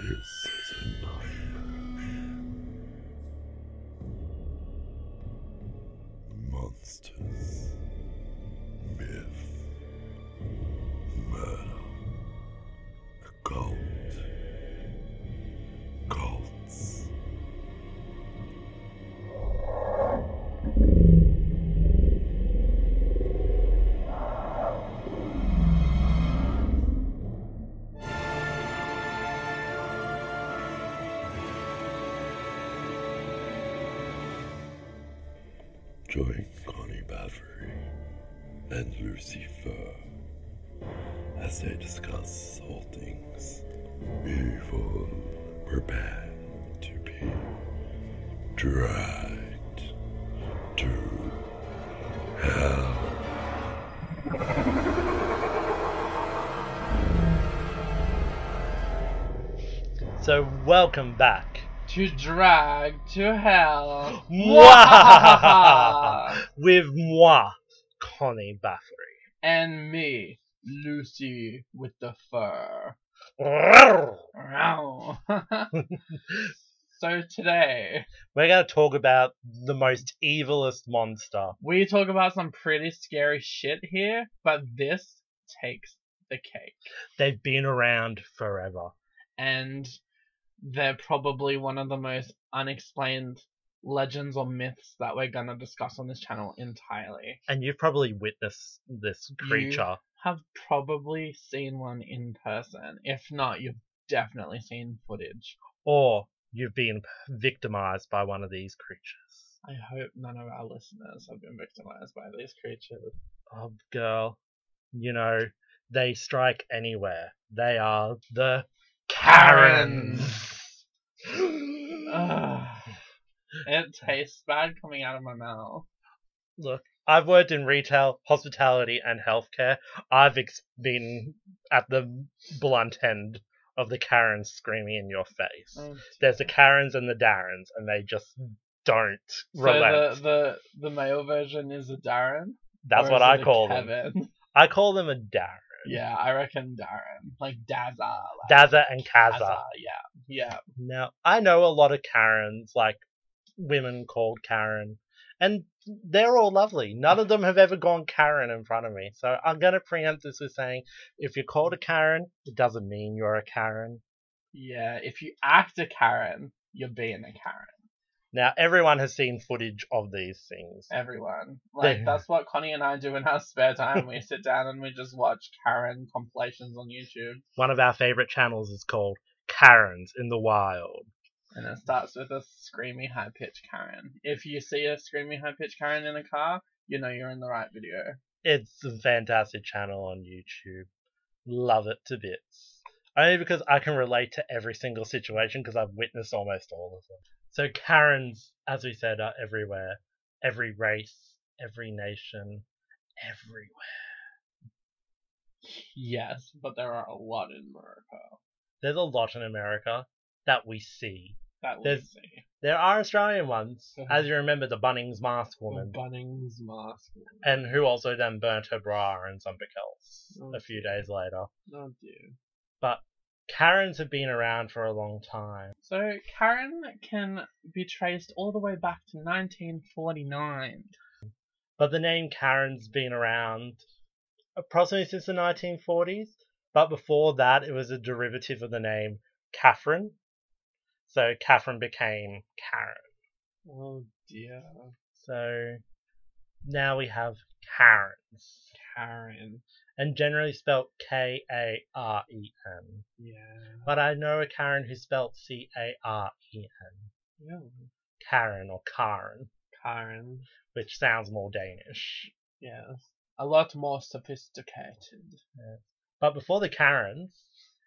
This is a nightmare. Monsters, Join Connie Baffery and Lucy Fur as they discuss all things evil, prepared to be dragged to hell. So welcome back. To drag to hell. With moi, Connie Baffery. and me, Lucy with the fur. So today we're Ow. so today going to talk about the most evilest monster. we talk about some pretty scary shit here, but this takes the cake. They've been around forever. And they're probably one of the most unexplained legends or myths that we're gonna discuss on this channel entirely. And you've probably witnessed this creature. Have probably seen one in person. If not, you've definitely seen footage. Or you've been victimized by one of these creatures. I hope none of our listeners have been victimized by these creatures. Oh, girl. You know, they strike anywhere. They are the Karens. Ugh. Ah. It tastes bad coming out of my mouth. Look, I've worked in retail, hospitality, and healthcare. I've ex- been at the blunt end of the Karens screaming in your face. Oh, There's the Karens and the Darrens, and they just don't so relent. the, the the male version is a Darren. That's what I call them. I call them a Darren. Yeah, I reckon Darren, like Dazza. Like Dazza and Kaza. Yeah, yeah. Now, I know a lot of Karens, like women called Karen, and they're all lovely. None of them have ever gone Karen in front of me. So I'm going to preempt this with saying if you're called a Karen, it doesn't mean you're a Karen. Yeah, if you act a Karen, you're being a Karen. Now, everyone has seen footage of these things. Everyone. Like, that's what Connie and I do in our spare time. We sit down and we just watch Karen compilations on YouTube. One of our favorite channels is called Karens in the Wild. And it starts with a screamy, high pitched Karen. If you see a screaming high pitched Karen in a car, you know you're in the right video. It's a fantastic channel on YouTube. Love it to bits. Only because I can relate to every single situation because I've witnessed almost all of them. So Karens, as we said, are everywhere. Every race, every nation, everywhere. Yes, but there are a lot in America There's a lot in America that we see. that we There's- see. There are Australian ones, Mhm. as you remember the Bunnings mask woman, The Bunnings mask. and who also then burnt her bra and something else Oh, a few days later. Oh dear. But Karens have been around for a long time. So Karen can be traced all the way back to 1949. But the name Karen's been around approximately since the 1940s. But before that, it was a derivative of the name Catherine. So Catherine became Karen. Oh dear. So now we have Karens. Karen. And generally spelt K A R E N. Yeah. But I know a Karen who's spelt C A R E N. Yeah. Karen or Karen, Karen. which sounds more Danish. Yes. A lot more sophisticated. Yeah. But before the Karens,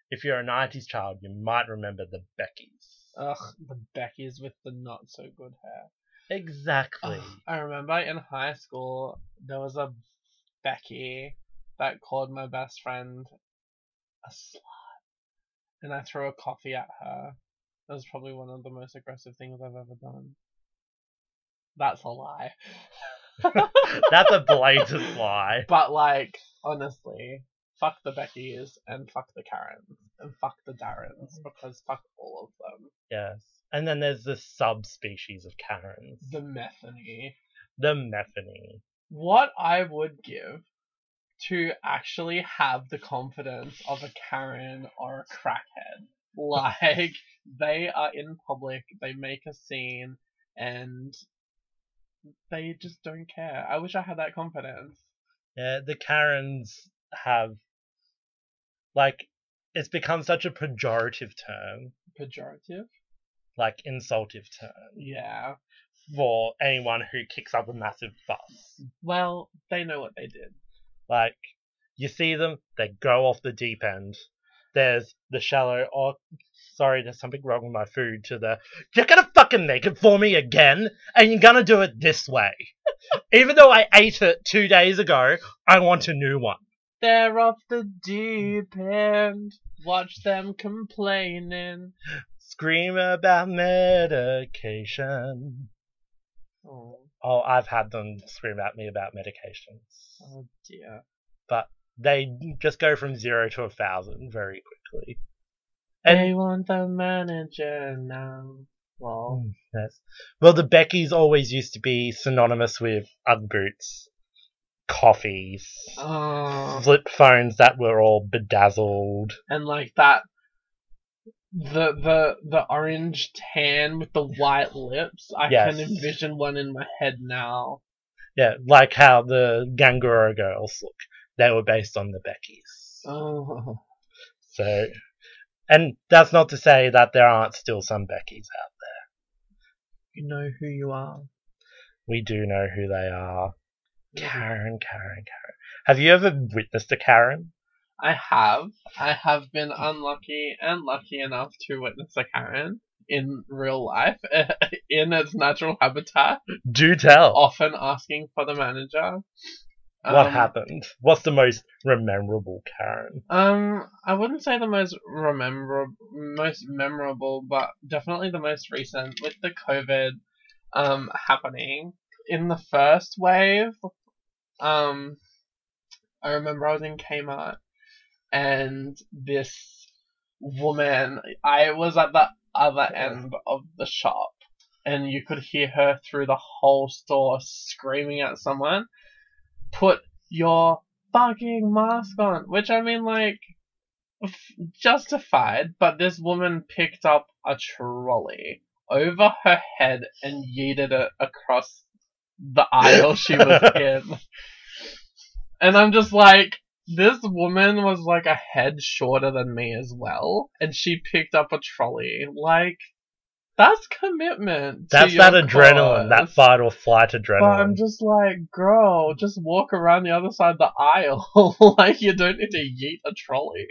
if you're a 90s child, you might remember the Beckys. Ugh, the Beckys with the not so good hair. Exactly. Ugh, I remember in high school there was a Becky that called my best friend a slut, and I threw a coffee at her. That was probably one of the most aggressive things I've ever done. That's a lie. That's a blatant lie. But like, honestly, fuck the Beckys and fuck the Karens. And fuck the Darrens mm-hmm. because fuck all of them. Yes. And then there's the subspecies of Karens. The Methany. The Methany. What I would give to actually have the confidence of a Karen or a crackhead. Like, they are in public, they make a scene, and they just don't care. I wish I had that confidence. Yeah, the Karens have like it's become such a pejorative term, Pejorative? like insultive term Yeah. for anyone who kicks up a massive fuss. Well, they know what they did. Like you see them, they go off the deep end. There's the shallow oh sorry, there's something wrong with my food to the you're gonna fucking make it for me again and you're gonna do it this way. Even though I ate it two days ago, I want a new one. They're off the deep end. Watch them complaining. Scream about medication. Oh, Oh, I've had them scream at me about medications. oh dear. But they just go from zero to a thousand very quickly. they want the manager now. Well, Mm, yes. Well, the Beckys always used to be synonymous with Ugg boots, coffees, oh, flip phones that were all bedazzled. and like that, the the the orange tan with the white lips. I Yes. can envision one in my head now. Yeah, like how the Ganguro girls look. They were based on the Beckys. Oh, So, and that's not to say that there aren't still some Beckys out there. you know who you are. We do know who they are. Karen, Karen, Karen. Have you ever witnessed a Karen? I have. I have been unlucky and lucky enough to witness a Karen in real life, in its natural habitat, Do tell. often asking for the manager. what Um, happened? What's the most memorable Karen? Um, I wouldn't say the most remember most memorable, but definitely the most recent with the COVID um happening in the first wave. Um, I remember I was in Kmart and this woman, I was at the other end of the shop, and you could hear her through the whole store screaming at someone, "Put your fucking mask on!" Which I mean, like, f- justified, but this woman picked up a trolley over her head and yeeted it across the aisle she was in. And I'm just like, this woman was like a head shorter than me as well, and she picked up a trolley. Like, that's commitment. That's that adrenaline, that fight or flight adrenaline. But I'm just like, girl, just walk around the other side of the aisle. like, you don't need to yeet a trolley.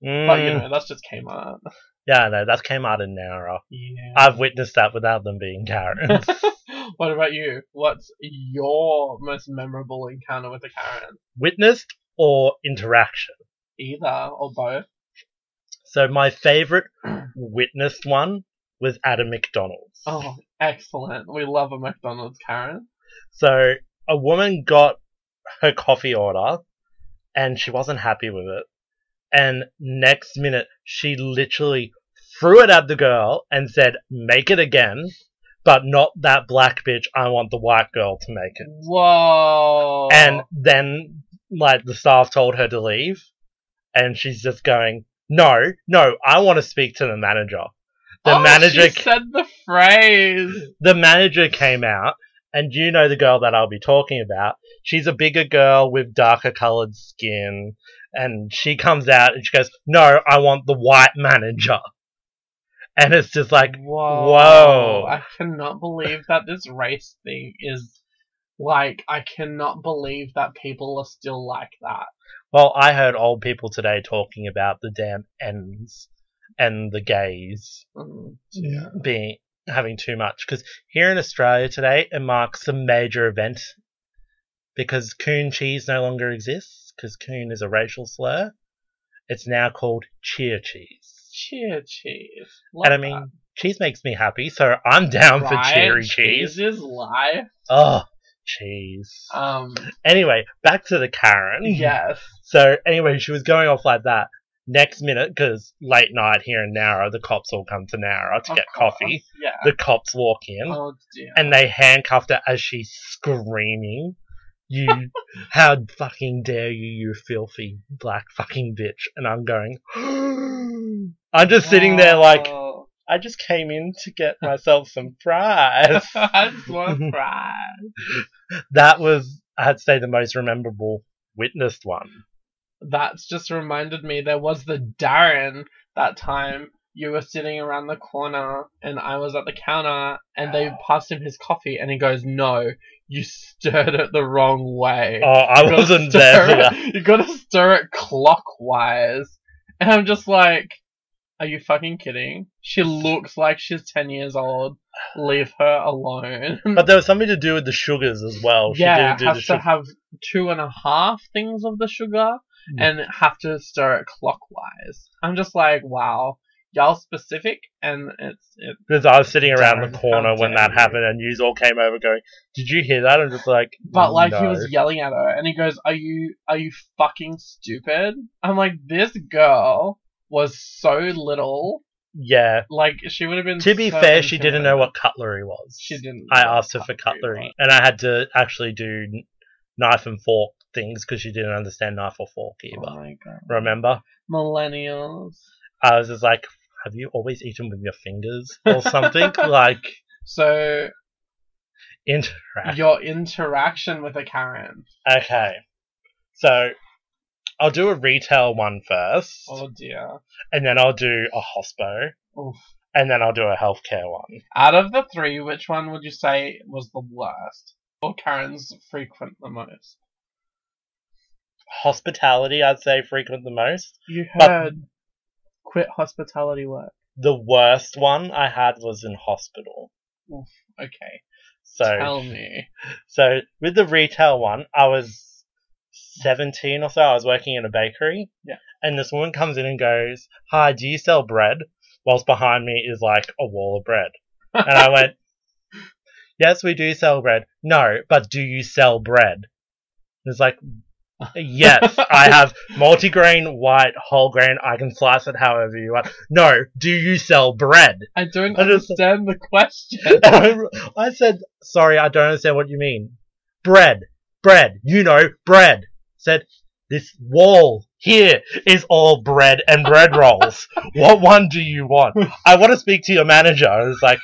But, you Mm, know, that's just Kmart. yeah, no, that came out in Nowra. Yeah. I've witnessed that without them being Karens. what about you? What's your most memorable encounter with a Karen? witnessed or interaction. Either or both. So my favorite witnessed one was at a McDonald's. Oh, excellent. We love a McDonald's Karen. So a woman got her coffee order and she wasn't happy with it. And next minute she literally threw it at the girl and said, make it again, but not that black bitch. I want the white girl to make it. Whoa. And then, like, the staff told her to leave, and she's just going, "No, no, I want to speak to the manager." The oh, manager, She said the phrase. the manager came out, and you know the girl that I'll be talking about. She's a bigger girl with darker colored skin, and she comes out and she goes, "No, I want the white manager." And it's just like, Whoa. Whoa. I cannot believe that this race thing is like I cannot believe that people are still like that. well, I heard old people today talking about the damn ends and the gays Mm, being having too much because here in Australia today it marks a major event because coon cheese no longer exists because coon is a racial slur. It's now called cheer cheese. Cheer cheese. and I Love mean, cheese makes me happy, so I'm down that. for cherry cheese. Cheese is life. Oh, cheese. Um, Anyway, back to the Karen. yes. So anyway, she was going off like that. Next minute, because late night here in Nowra, the cops all come to Nowra to Of get course, coffee. Yeah. The cops walk in oh dear. and they handcuffed her as she's screaming. You, how fucking dare you, you filthy black fucking bitch. And I'm going, I'm just sitting there like. I just came in to get myself some fries. I just want cry. that was, I'd say, the most memorable witnessed one. That's just reminded me there was the Darren that time you were sitting around the corner and I was at the counter and they passed him his coffee and he goes, No, you stirred it the wrong way. Oh, I wasn't there for it- You gotta stir it clockwise. And I'm just like, Are you fucking kidding? She looks like she's 10 years old. Leave her alone. But there was something to do with the sugars as well. She yeah, did has to sugar. have two and a half things of the sugar Mm. and have to stir it clockwise. I'm just like, wow, y'all specific, and it's it. Because I was sitting around the corner when that happened, and you all came over going, "Did you hear that?" I'm just like, But like he was yelling at her, and he goes, "Are you are you fucking stupid?" I'm like, this girl was so little. yeah. Like she would have been. To be so fair, she didn't know what cutlery was. She didn't. I asked her for cutlery was. and I had to actually do knife and fork things because she didn't understand knife or fork Oh either. god. Remember? Millennials. I was just like, "Have you always eaten with your fingers or something?" like So interact. your interaction with a Karen. Okay, so I'll do a retail one first, Oh dear. and then I'll do a hospo, Oof. and then I'll do a healthcare one. Out of the three, which one would you say was the worst? Or Karen's frequent the most? Hospitality, I'd say, frequent the most. You But- heard quit hospitality work. The worst one I had was in hospital. Okay. So, Tell me. so with the retail one, I was 17 or so. I was working in a bakery. Yeah. And this woman comes in and goes, Hi, do you sell bread? Whilst behind me is like a wall of bread. And I went, Yes, we do sell bread. No, but do you sell bread? And it's like, Yes, I have multigrain, white, whole grain. I can slice it however you want. No, do you sell bread? I don't I just- understand the question. I said, sorry, I don't understand what you mean. Bread, bread, you know, bread. Said, this wall here is all bread and bread rolls. what one do you want? I want to speak to your manager. I was like,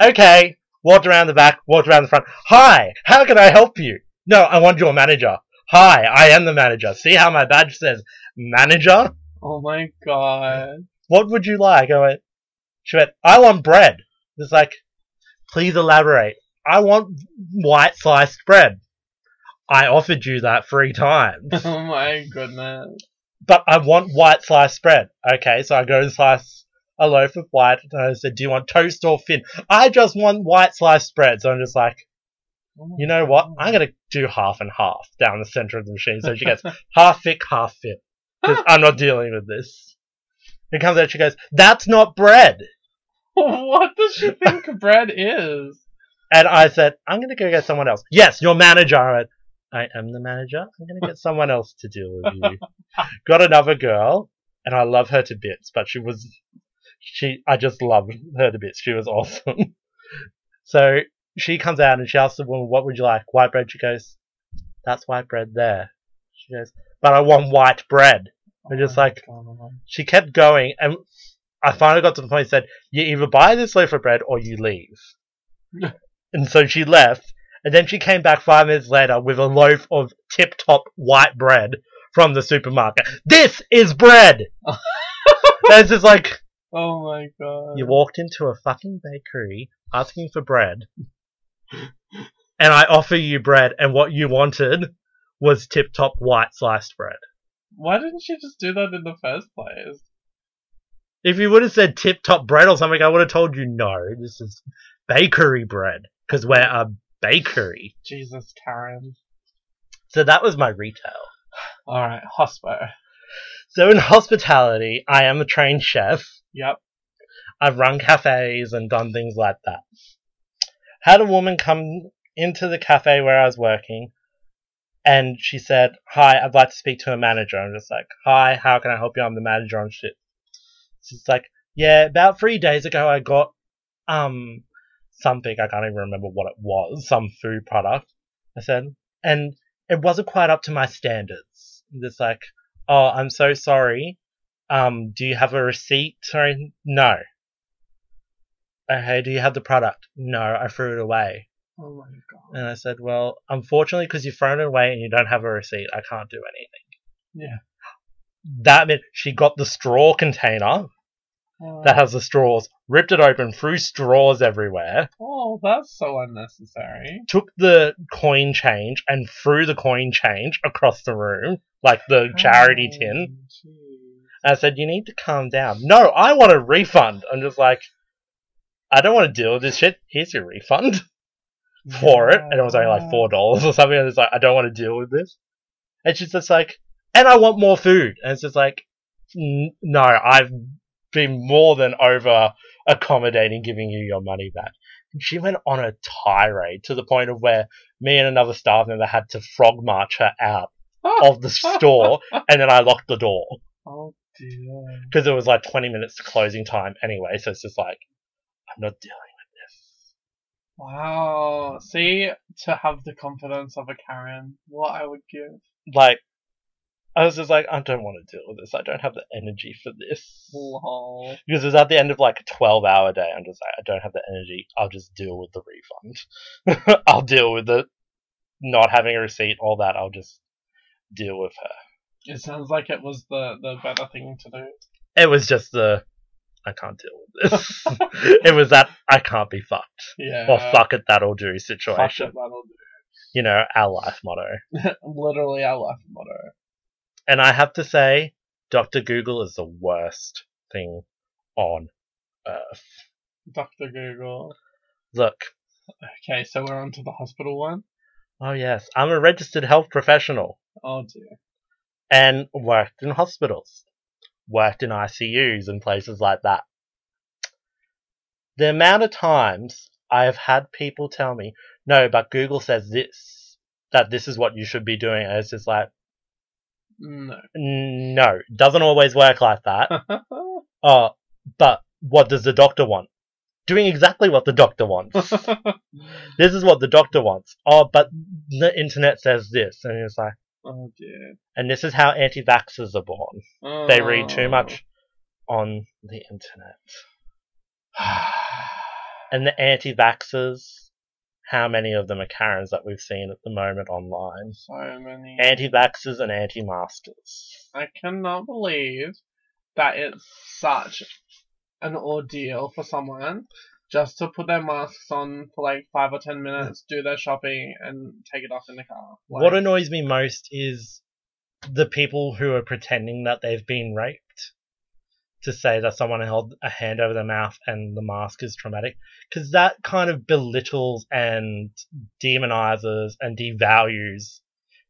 okay. Walked around the back, walked around the front. Hi, how can I help you? No, I want your manager. Hi, I am the manager. See how my badge says manager? oh my god. what would you like? I went, she went, I want bread. It's like, please elaborate. I want white sliced bread. I offered you that three times, Oh my goodness. but I want white sliced bread. Okay, so I go and slice a loaf of white, and I said, do you want toast or thin? I just want white sliced bread. So I'm just like, you know what? I'm gonna do half and half down the center of the machine. So she goes, half thick, half fit. Because I'm not dealing with this. It comes out, she goes, that's not bread. what does she think bread is? And I said, I'm going to go get someone else. Yes, your manager. I went, I am the manager. I'm going to get someone else to deal with you. Got another girl, and I love her to bits, but she was, she, I just loved her to bits. She was awesome. so she comes out and she asks the woman, what would you like? White bread? She goes, that's white bread there. She goes, but I want white bread. Oh, just Oh like- God. She kept going, and I finally got to the point and said, You either buy this loaf of bread or you leave. and so she left, and then she came back five minutes later with a loaf of tip top white bread from the supermarket. This is bread! and it's just like, Oh my god. you walked into a fucking bakery asking for bread, and I offer you bread, and what you wanted was tip top white sliced bread. Why didn't you just do that in the first place? If you would have said tip top bread or something, I would have told you no, this is bakery bread. Because we're a bakery. Jesus, Karen. So that was my retail. Alright, hospo. So in hospitality, I am a trained chef. Yep. I've run cafes and done things like that. Had a woman come into the cafe where I was working, And she said, Hi, I'd like to speak to a manager. I'm just like, Hi, how can I help you? I'm the manager on shit. She's like, Yeah, about three days ago I got um something, I can't even remember what it was, some food product. I said, and it wasn't quite up to my standards. It's like, oh, I'm so sorry. Um, do you have a receipt? Sorry, no. Okay, do you have the product? No, I threw it away. Oh my god. And I said, well, unfortunately, because you've thrown it away and you don't have a receipt, I can't do anything. Yeah. That meant she got the straw container Oh, that has the straws, ripped it open, threw straws everywhere, oh, that's so unnecessary. took the coin change and threw the coin change across the room, like the oh, charity Oh, tin. jeez. And I said, You need to calm down. No, I want a refund. I'm just like, I don't want to deal with this shit. Here's your refund for it. And it was only like $4 or something. And it's like, I don't want to deal with this. And she's just like, And I want more food. And it's just like, No, I've been more than over accommodating giving you your money back. And she went on a tirade to the point of where me and another staff member had to frog march her out of the store. And then I locked the door Oh dear. because it was like 20 minutes to closing time anyway. So it's just like, I'm not dealing with this. Wow. See, to have the confidence of a Karen, what I would give. like. I was just like, I don't want to deal with this. I don't have the energy for this. Lol. Because it was at the end of like a 12 hour day. I'm just like, I don't have the energy. I'll just deal with the refund. I'll deal with the not having a receipt, all that. I'll just deal with her. It sounds like it was the, the better thing to do. It was just the, I can't deal with this. it was that I can't be fucked. Yeah. Or uh, fuck it, that'll do Fuck situation. it, that'll You know, our life motto. Literally our life motto. And I have to say, Dr. Google is the worst thing on earth. Dr. Google. Look, Okay, so we're on to the hospital one. oh yes, I'm a registered health professional Oh dear. and worked in hospitals, worked in ICUs and places like that. The amount of times I have had people tell me, no, but Google says this, that this is what you should be doing. And it's just like, No. no, doesn't always work like that. Oh, but what does the doctor want? Doing exactly what the doctor wants. this is what the doctor wants. Oh, but the internet says this. And it's like, oh dear. and this is how anti vaxxers are born. They read too Oh. much on the internet. And the anti vaxxers, how many of them are Karens that we've seen at the moment online? so many. Anti vaxxers and anti maskers. I cannot believe that it's such an ordeal for someone just to put their masks on for like five or ten minutes, do their shopping, and take it off in the car. Like, What annoys me most is the people who are pretending that they've been raped to say that someone held a hand over their mouth and the mask is traumatic because that kind of belittles and demonizes and devalues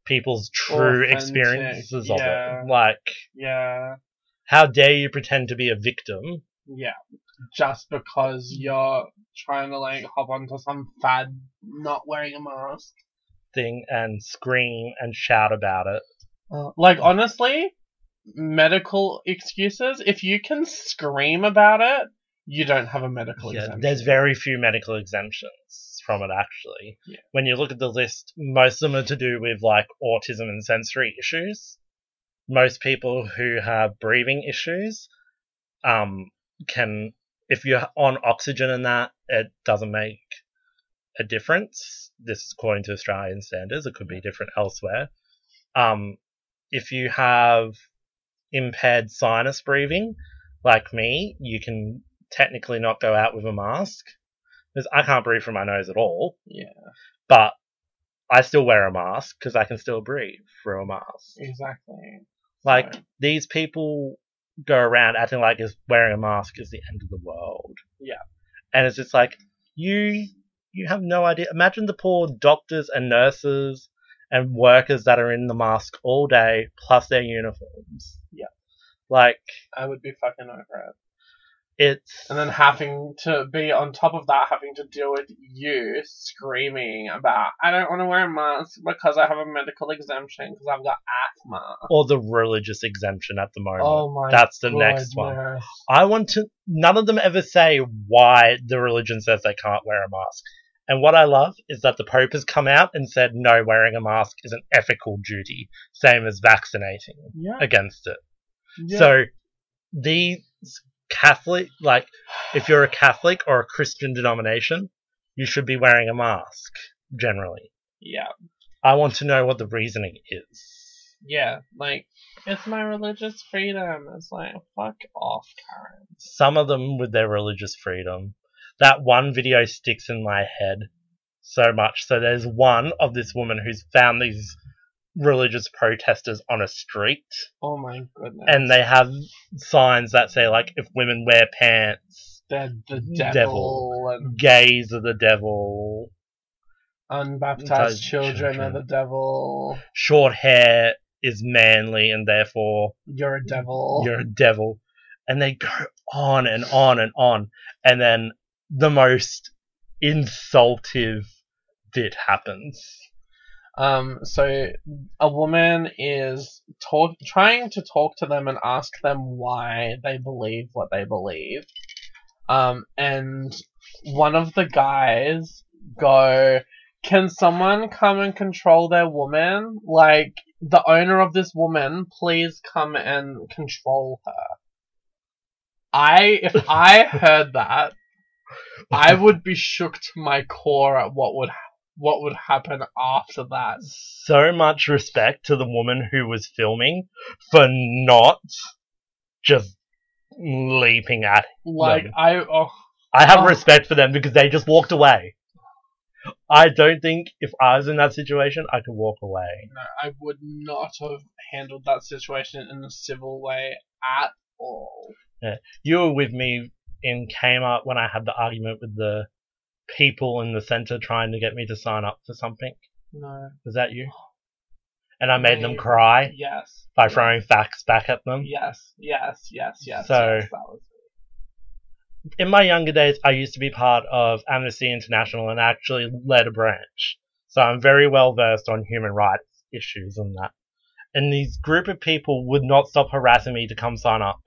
people's true Authentic, experiences of yeah. it like Yeah, how dare you pretend to be a victim yeah. Just because you're trying to like hop onto some fad not wearing a mask. thing and scream and shout about it Like honestly, medical excuses. If you can scream about it, you don't have a medical Yeah, exemption. there's very few medical exemptions from it actually. Yeah. When you look at the list, most of them are to do with like autism and sensory issues. Most people who have breathing issues, um, can if you're on oxygen and that, it doesn't make a difference. This is according to Australian standards. It could be different elsewhere. Um, if you have impaired sinus breathing, like me, you can technically not go out with a mask because I can't breathe from my nose at all. Yeah, But I still wear a mask because I can still breathe through a mask. exactly. Like So, these people go around acting like is wearing a mask is the end of the world. Yeah. and it's just like you you have no idea. Imagine the poor doctors and nurses and workers that are in the mask all day plus their uniforms. Yeah. like I would be fucking over it. It's and then having to be on top of that, having to deal with you screaming about I don't want to wear a mask because I have a medical exemption because I've got asthma. or the religious exemption at the moment. Oh my! That's the next one. I want to. None of them ever say why the religion says they can't wear a mask. And what I love is that the Pope has come out and said no, wearing a mask is an ethical duty, same as vaccinating Yeah. against it. yeah. So these Catholic, like, if you're a Catholic or a Christian denomination, you should be wearing a mask generally. yeah, I want to know what the reasoning is. yeah. Like it's my religious freedom. It's like fuck off, Karen. Some of them with their religious freedom. That one video sticks in my head so much. So there's one of this woman who's found these religious protesters on a street Oh my goodness. and they have signs that say like if women wear pants they're the Devil. devil, and gays are the devil unbaptized Baptized children, are the devil. short hair is manly and therefore You're a devil. you're a devil and they go on and on and on and then the most insultive bit happens Um, so a woman is talk trying to talk to them and ask them why they believe what they believe. Um, and one of the guys go, "Can someone come and control their woman? Like the owner of this woman, please come and control her." I if I heard that, I would be shook to my core at what would what would happen after that. so much respect to the woman who was filming for not just leaping at Like them. I oh I have Oh. respect for them because they just walked away. I don't think if I was in that situation, I could walk away. no, I would not have handled that situation in a civil way at all. Yeah. You were with me in Kmart when I had the argument with the people in the center trying to get me to sign up for something. No. Was that you? And I made them cry Yes. by throwing facts back at them. Yes. Yes. Yes. Yes. So- yes, that was In my younger days, I used to be part of Amnesty International and actually led a branch. So I'm very well versed on human rights issues and that. And these group of people would not stop harassing me to come sign up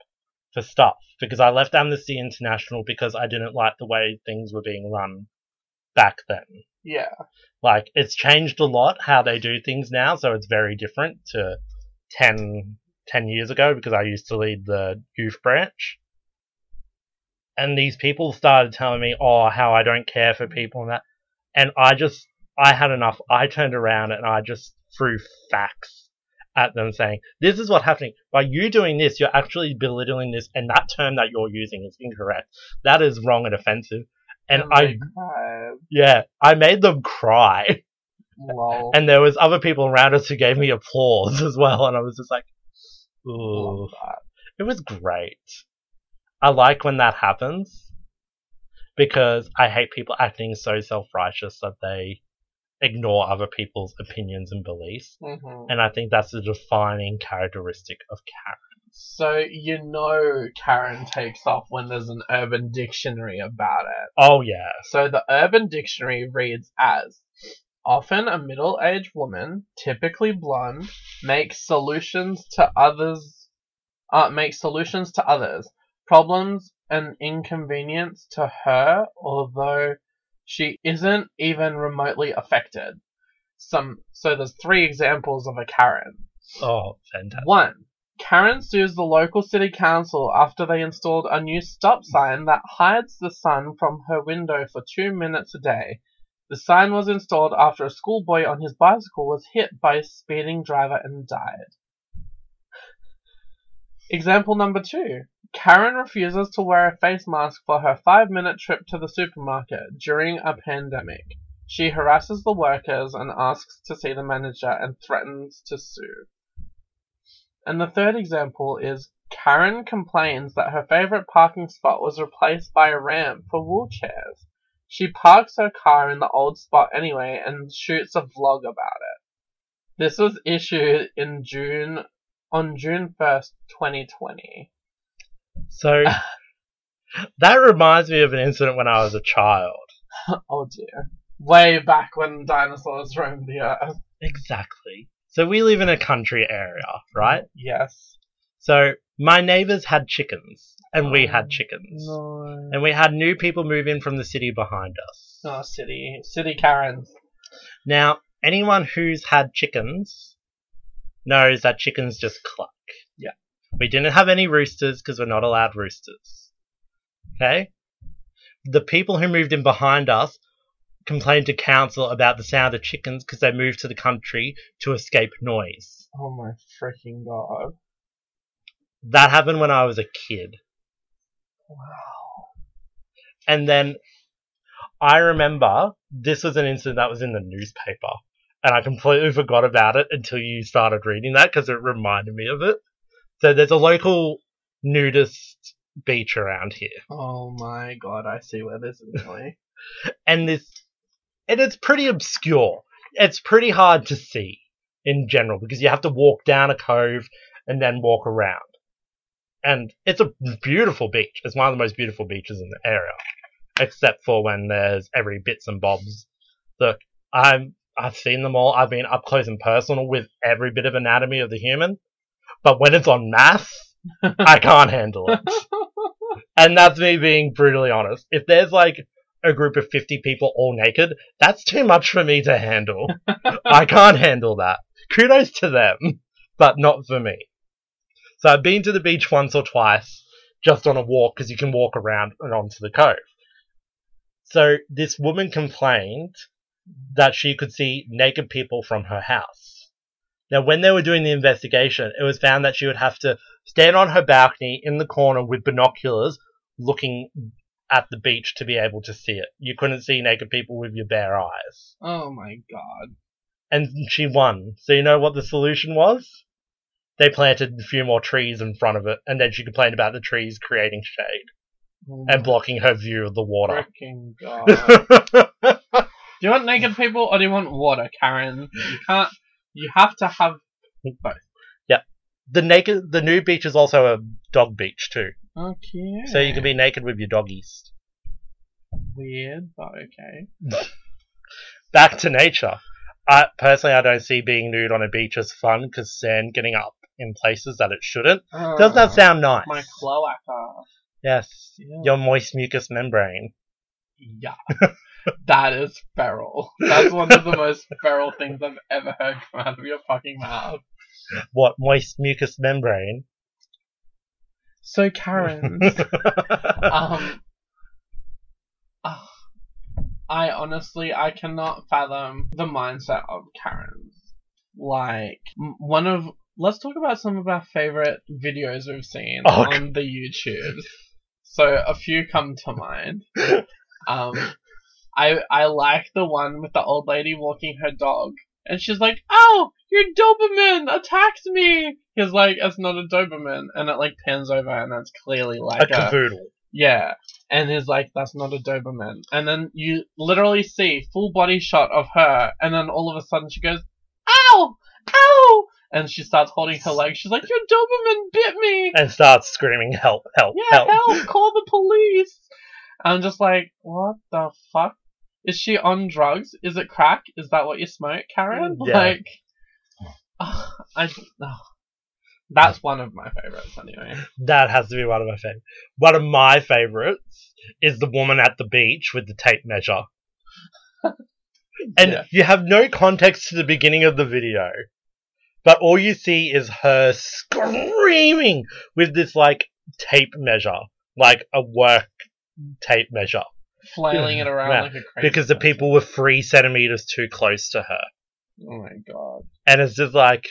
for stuff because I left Amnesty International because I didn't like the way things were being run back then. Yeah. Like, it's changed a lot how they do things now, so it's very different to 10, 10 years ago because I used to lead the youth branch. And these people started telling me, oh, how I don't care for people and that. And I just, I had enough. I turned around and I just threw facts at them saying, this is what's happening. By you doing this, you're actually belittling this, and that term that you're using is incorrect. That is wrong and offensive. And Oh I, God. yeah, I made them cry Lol. and there was other people around us who gave me applause as well, and I was just like, ooh, it was great. I like when that happens because I hate people acting so self-righteous that they ignore other people's opinions and beliefs, Mhm. and I think that's the defining characteristic of Karen. So you know Karen takes off when there's an urban dictionary about it. Oh yeah, So the Urban Dictionary reads as often a middle-aged woman, typically blonde, makes solutions to others uh, makes solutions to others, problems and inconvenience to her, although she isn't even remotely affected. Some so there's three examples of a Karen. oh fantastic. One, Karen sues the local city council after they installed a new stop sign that hides the sun from her window for two minutes a day. The sign was installed after a schoolboy on his bicycle was hit by a speeding driver and died. Example number two. Karen refuses to wear a face mask for her five minute trip to the supermarket during a pandemic. She harasses the workers and asks to see the manager and threatens to sue. And the third example is Karen complains that her favorite parking spot was replaced by a ramp for wheelchairs. She parks her car in the old spot anyway and shoots a vlog about it. This was issued in June on June 1st, 2020. So That reminds me of an incident when I was a child. oh dear. Way back when dinosaurs roamed the earth. Exactly. So we live in a country area, right? Yes. So my neighbors had chickens, and we Oh, had chickens. No. And we had new people move in from the city behind us. Oh, city. City Karens. Now, anyone who's had chickens knows that chickens just cluck. Yeah. We didn't have any roosters because we're not allowed roosters. Okay? The people who moved in behind us complained to council about the sound of chickens because they moved to the country to escape noise. Oh my freaking god. That happened when I was a kid. Wow. And then I remember this was an incident that was in the newspaper. And I completely forgot about it until you started reading that because it reminded me of it. So there's a local nudist beach around here. Oh my god, I see where this is going. And this, and it's pretty obscure. It's pretty hard to see in general because you have to walk down a cove and then walk around. And it's a beautiful beach. It's one of the most beautiful beaches in the area. Except for when there's every bits and bobs. Look, I'm, I've seen them all. I've been up close and personal with every bit of anatomy of the human. But when it's on mass, I can't handle it. And that's me being brutally honest. If there's like a group of 50 people all naked, that's too much for me to handle. I can't handle that. Kudos to them, but not for me. So I've been to the beach once or twice just on a walk because you can walk around and onto the cove. So this woman complained that she could see naked people from her house. Now, when they were doing the investigation, it was found that she would have to stand on her balcony in the corner with binoculars looking at the beach to be able to see it. You couldn't see naked people with your bare eyes. oh my god. And she won. So you know what the solution was? They planted a few more trees in front of it, and then she complained about the trees creating shade Oh and blocking her view of the water. freaking god. do you want naked people or do you want water, Karen? You can't. You have to have both. Yeah. the naked, the new beach is also a dog beach too, Okay. so you can be naked with your doggies. weird, but okay. Back to nature. I personally, I don't see being nude on a beach as fun because sand getting up in places that it shouldn't. Doesn't that Uh, sound nice? my cloaca? Yes, Yeah. your moist mucous membrane. Yeah. that is feral. That's one of the most feral things I've ever heard come out of your fucking mouth. What moist mucous membrane? So Karen, um, ah, I honestly I cannot fathom the mindset of Karens. Like m- one of let's talk about some of our favorite videos we've seen Oh, on the YouTubes. So a few come to mind. Um, I I like the one with the old lady walking her dog, and she's like, "Oh, your Doberman attacked me." He's like, "It's not a Doberman," and it like pans over, and that's clearly a like a, cavoodle. yeah. And he's like, "That's not a Doberman," and then you literally see full body shot of her, and then all of a sudden she goes, "Ow, ow!" And she starts holding her leg. She's like, "Your Doberman bit me." And starts screaming, help, help, Yeah, help. help, call the police. I'm just like, what the fuck? Is she on drugs? Is it crack? Is that what you smoke, Karen? Yeah. Like, ah, I, ah. that's one of my favorites anyway. That has to be one of my favorites. One of my favorites is the woman at the beach with the tape measure. And Yeah. you have no context to the beginning of the video. But all you see is her screaming with this like tape measure. Like a work tape measure. Flailing it around Yeah, like a crazy Because the person. people were three centimeters too close to her. Oh my god. And it's just like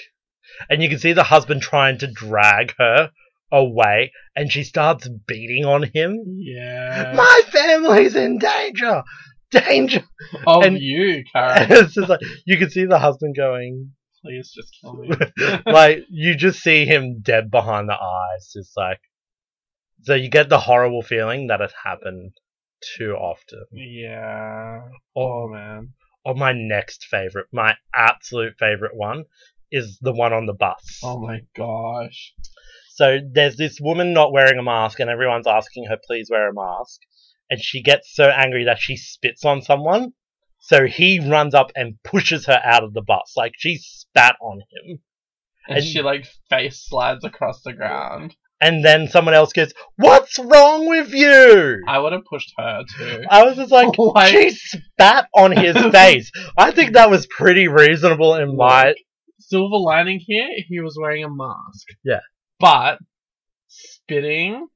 and you can see the husband trying to drag her away and she starts beating on him. Yeah. My family's in danger! Danger! of and- you, And Karen. it's just like you can see the husband going Please just kill me. like you just see him dead behind the eyes, just like so you get the horrible feeling that it happened too often. yeah. Oh man. Or my next favorite, my absolute favorite one, is the one on the bus. Oh my gosh. So there's this woman not wearing a mask, and everyone's asking her, please wear a mask. And she gets so angry that she spits on someone. So he runs up and pushes her out of the bus. Like she spat on him. And, And- she like face slides across the ground. And then someone else goes, What's wrong with you? I would have pushed her too. I was just like, Like- she spat on his face. I think that was pretty reasonable in my. Silver lining here, he was wearing a mask. Yeah. But spitting,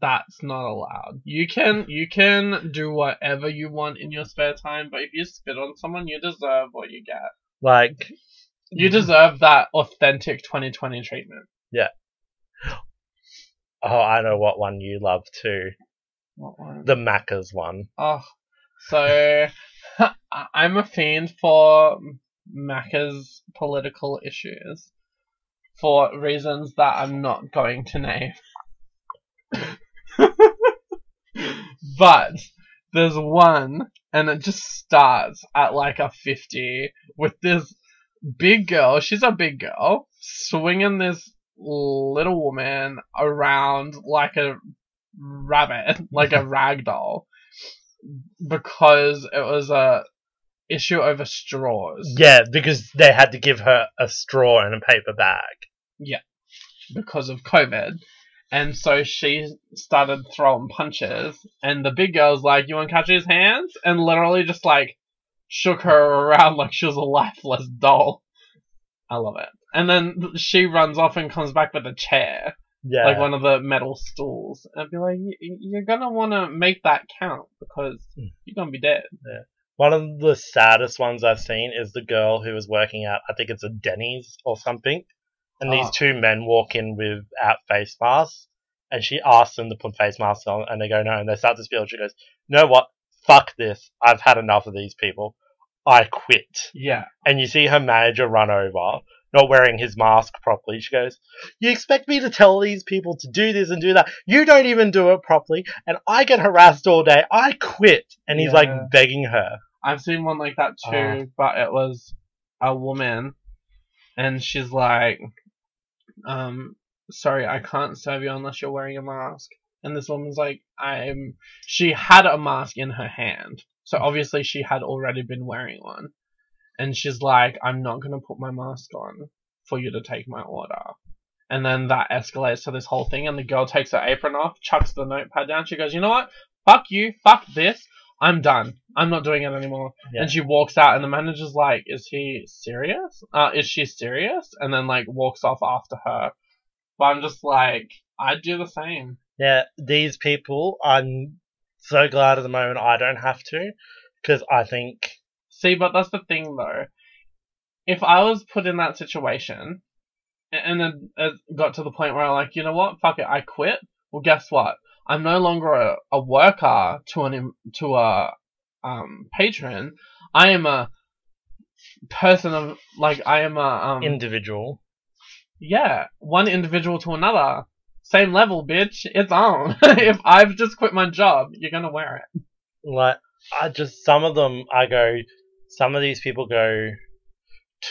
that's not allowed. You can you can do whatever you want in your spare time, but if you spit on someone, you deserve what you get. Like, You deserve that authentic 2020 treatment. Oh, I know what one you love too. What one? The Macca's one. Oh, so I'm a fiend for Macca's political issues for reasons that I'm not going to name. but there's one, and it just starts at like a 50 with this big girl. She's a big girl swinging this little woman around like a rabbit, like a rag doll, because it was a issue over straws. Yeah, because they had to give her a straw and a paper bag. Yeah, because of COVID. And so she started throwing punches, and the big girl's like, You want to catch his hands? And literally just like shook her around like she was a lifeless doll. I love it. And then she runs off and comes back with a chair, Yeah. like one of the metal stools. And I'd be like, "Y- y- You're gonna want to make that count because Hmm. you're gonna be dead. Yeah. One of the saddest ones I've seen is the girl who was working at, I think it's a Denny's or something, and these Oh. two men walk in without face masks, and she asks them to put face masks on, and they go no, and they start to spill. She goes, "You know what? Fuck this. I've had enough of these people. I quit." Yeah. And you see her manager run over, not wearing his mask properly. She goes, "You expect me to tell these people to do this and do that? You don't even do it properly, and I get harassed all day. I quit." And he's Yeah. like begging her. I've seen one like that too, Ah. but it was a woman, and she's like, um, sorry, I can't serve you unless you're wearing a mask. And this woman's like, I'm. She had a mask in her hand, so obviously she had already been wearing one. And she's like, I'm not gonna put my mask on for you to take my order. And then that escalates to this whole thing, and the girl takes her apron off, chucks the notepad down. She goes, You know what? Fuck you, fuck this. I'm done. I'm not doing it anymore. Yeah. And she walks out, and the manager's like, "Is he serious? Uh, is she serious?" And then like walks off after her. But I'm just like, I'd do the same. Yeah, these people, I'm so glad at the moment I don't have to, because I think, See, but that's the thing though. If I was put in that situation, and then it got to the point where I'm like, you know what, fuck it, I quit. Well, guess what? I'm no longer a, a worker to an to a um patron. I am a person of like I am a um individual. Yeah, one individual to another. Same level, bitch. It's on. if I've just quit my job, you're gonna wear it. Like, I just, some of them, I go, some of these people go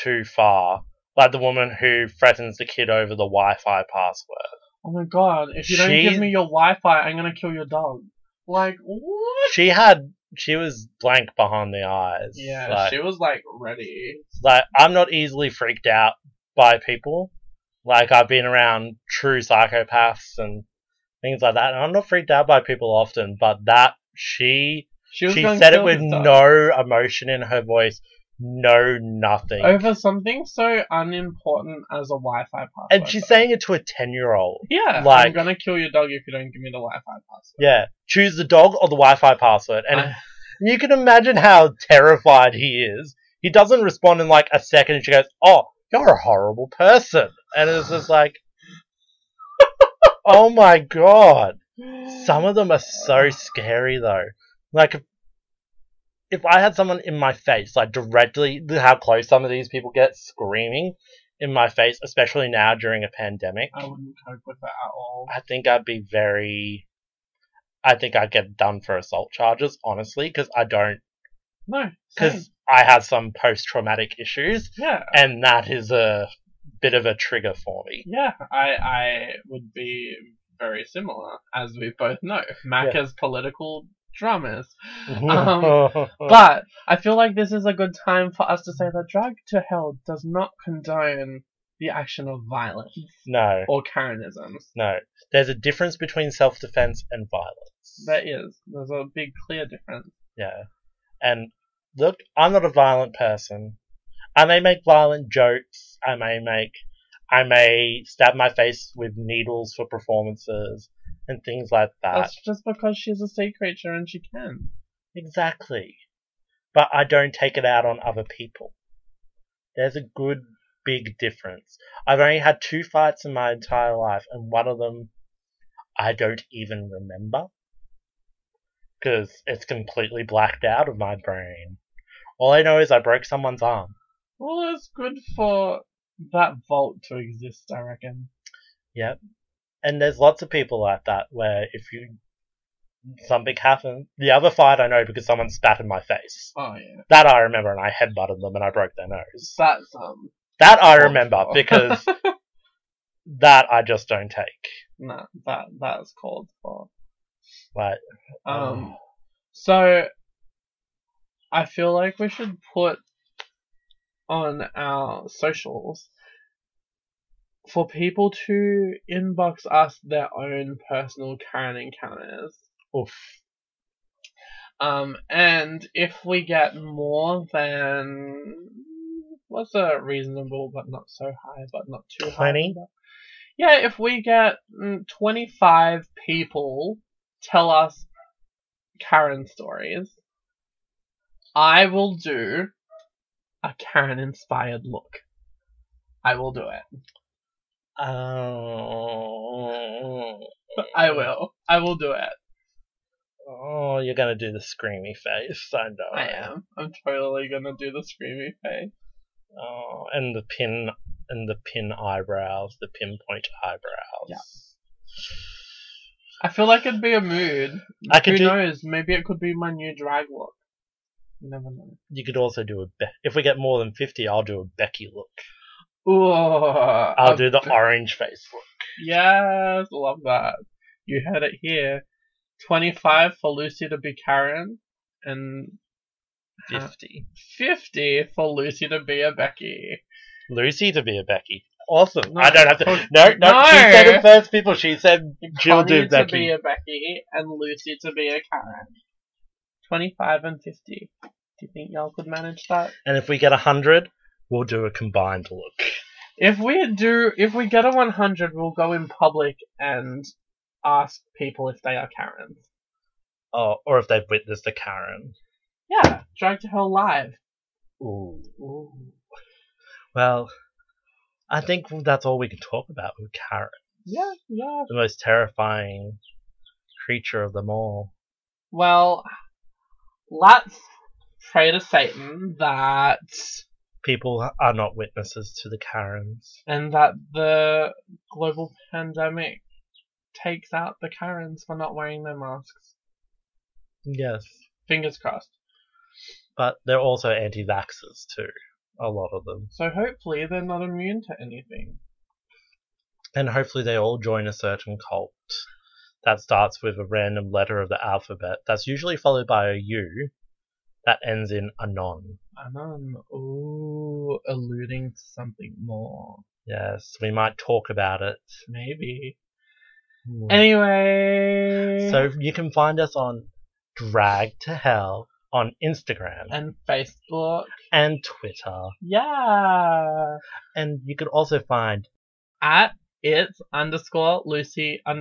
too far. Like the woman who threatens the kid over the Wi Fi password. Oh my god, if you don't She- give me your Wi Fi, I'm gonna kill your dog. Like, what? She had, she was blank behind the eyes. Yeah, Like, she was like ready. like I'm not easily freaked out by people. Like I've been around true psychopaths and things like that, and I'm not freaked out by people often. But that she She she going said it with dog. no emotion in her voice, no nothing, Over something so unimportant as a Wi Fi password. and she's saying it to a ten year old. Yeah, Like, I'm gonna kill your dog if you don't give me the Wi Fi password. Yeah, choose the dog or the Wi-Fi password, and I- you can imagine how terrified he is. He doesn't respond in like a second, and she goes, "Oh, you're a horrible person," and it's just like, "Oh my god." Some of them are so scary though. Like if, if I had someone in my face, like directly, how close some of these people get screaming in my face, especially now during a pandemic, I wouldn't cope with that at all. I think I'd be very. I think I'd get done for assault charges, honestly, because I don't. No. Because I have some post traumatic issues, yeah, and that is a bit of a trigger for me. Yeah, I I would be very similar, as we both know. Mac Yeah. as political dramas. Um, But I feel like this is a good time for us to say that Drag to Hell does not condone the action of violence no, or Karenisms. no. There's a difference between self defense and violence. There is. There's a big clear difference. Yeah. And look, I'm not a violent person. I may make violent jokes. I may make, I may stab my face with needles for performances and things like that. That's just because she's a sea creature and she can. Exactly. But I don't take it out on other people. There's a good big difference. I've only had two fights in my entire life, and one of them I don't even remember. Because it's completely blacked out of my brain. All I know is I broke someone's arm. Well, it's good for that vault to exist, I reckon. Yep. And there's lots of people like that where if you something happens, the other fight I know because someone spat in my face. Oh yeah, That I remember, and I headbutted them and I broke their nose. that's um. That I remember because that I just don't take. no, that that's called for. Like, Um, so I feel like we should put on our socials for people to inbox us their own personal Karen encounters. oof. Um, and if we get more than what's a reasonable but not so high, but not too high. 20? Yeah, if we get mm, 25 people tell us Karen stories, I will do a Karen inspired look. I will do it. Oh. I will. I will do it. Oh, you're gonna do the screamy face. I know. I am. I'm totally gonna do the screamy face. Oh, and the pin and the pin eyebrows, the pinpoint eyebrows. Yeah. I feel like it'd be a mood. I could Who do- knows? Maybe it could be my new drag look. You never know. You could also do a Be- if we get more than fifty, I'll do a Becky look. Ooh, I'll do the orange face look. Yes, love that. You heard it here. 25 for Lucy to be Karen, and ha- Fifty. 50 for Lucy to be a Becky. Lucy to be a Becky. Awesome. No. I don't have to. Oh, No, no, no. She said it first, people. She said she'll Connie do to be a Becky, and Lucy to be a Karen. 25 and 50. Do you think y'all could manage that? And if we get a hundred, we'll do a combined look. If we do, if we get a 100, we'll go in public and ask people if they are Karens. Oh, or if they've witnessed a Karen. Yeah, drag to hell live. Ooh. Ooh. Well, I think that's all we can talk about with Karen. Yeah, yeah. The most terrifying creature of them all. Well, let's pray to Satan that People are not witnesses to the Karens. and that the global pandemic takes out the Karens for not wearing their masks. Yes. Fingers crossed. But they're also anti vaxxers too. A lot of them. So hopefully they're not immune to anything. And hopefully they all join a certain cult that starts with a random letter of the alphabet that's usually followed by a U that ends in anon. Anon, ooh, alluding to something more. Yes, we might talk about it. Maybe. Hmm. Anyway. So you can find us on Drag to Hell on Instagram and Facebook. and Twitter. Yeah. And you could also find At it's underscore Lucy underscore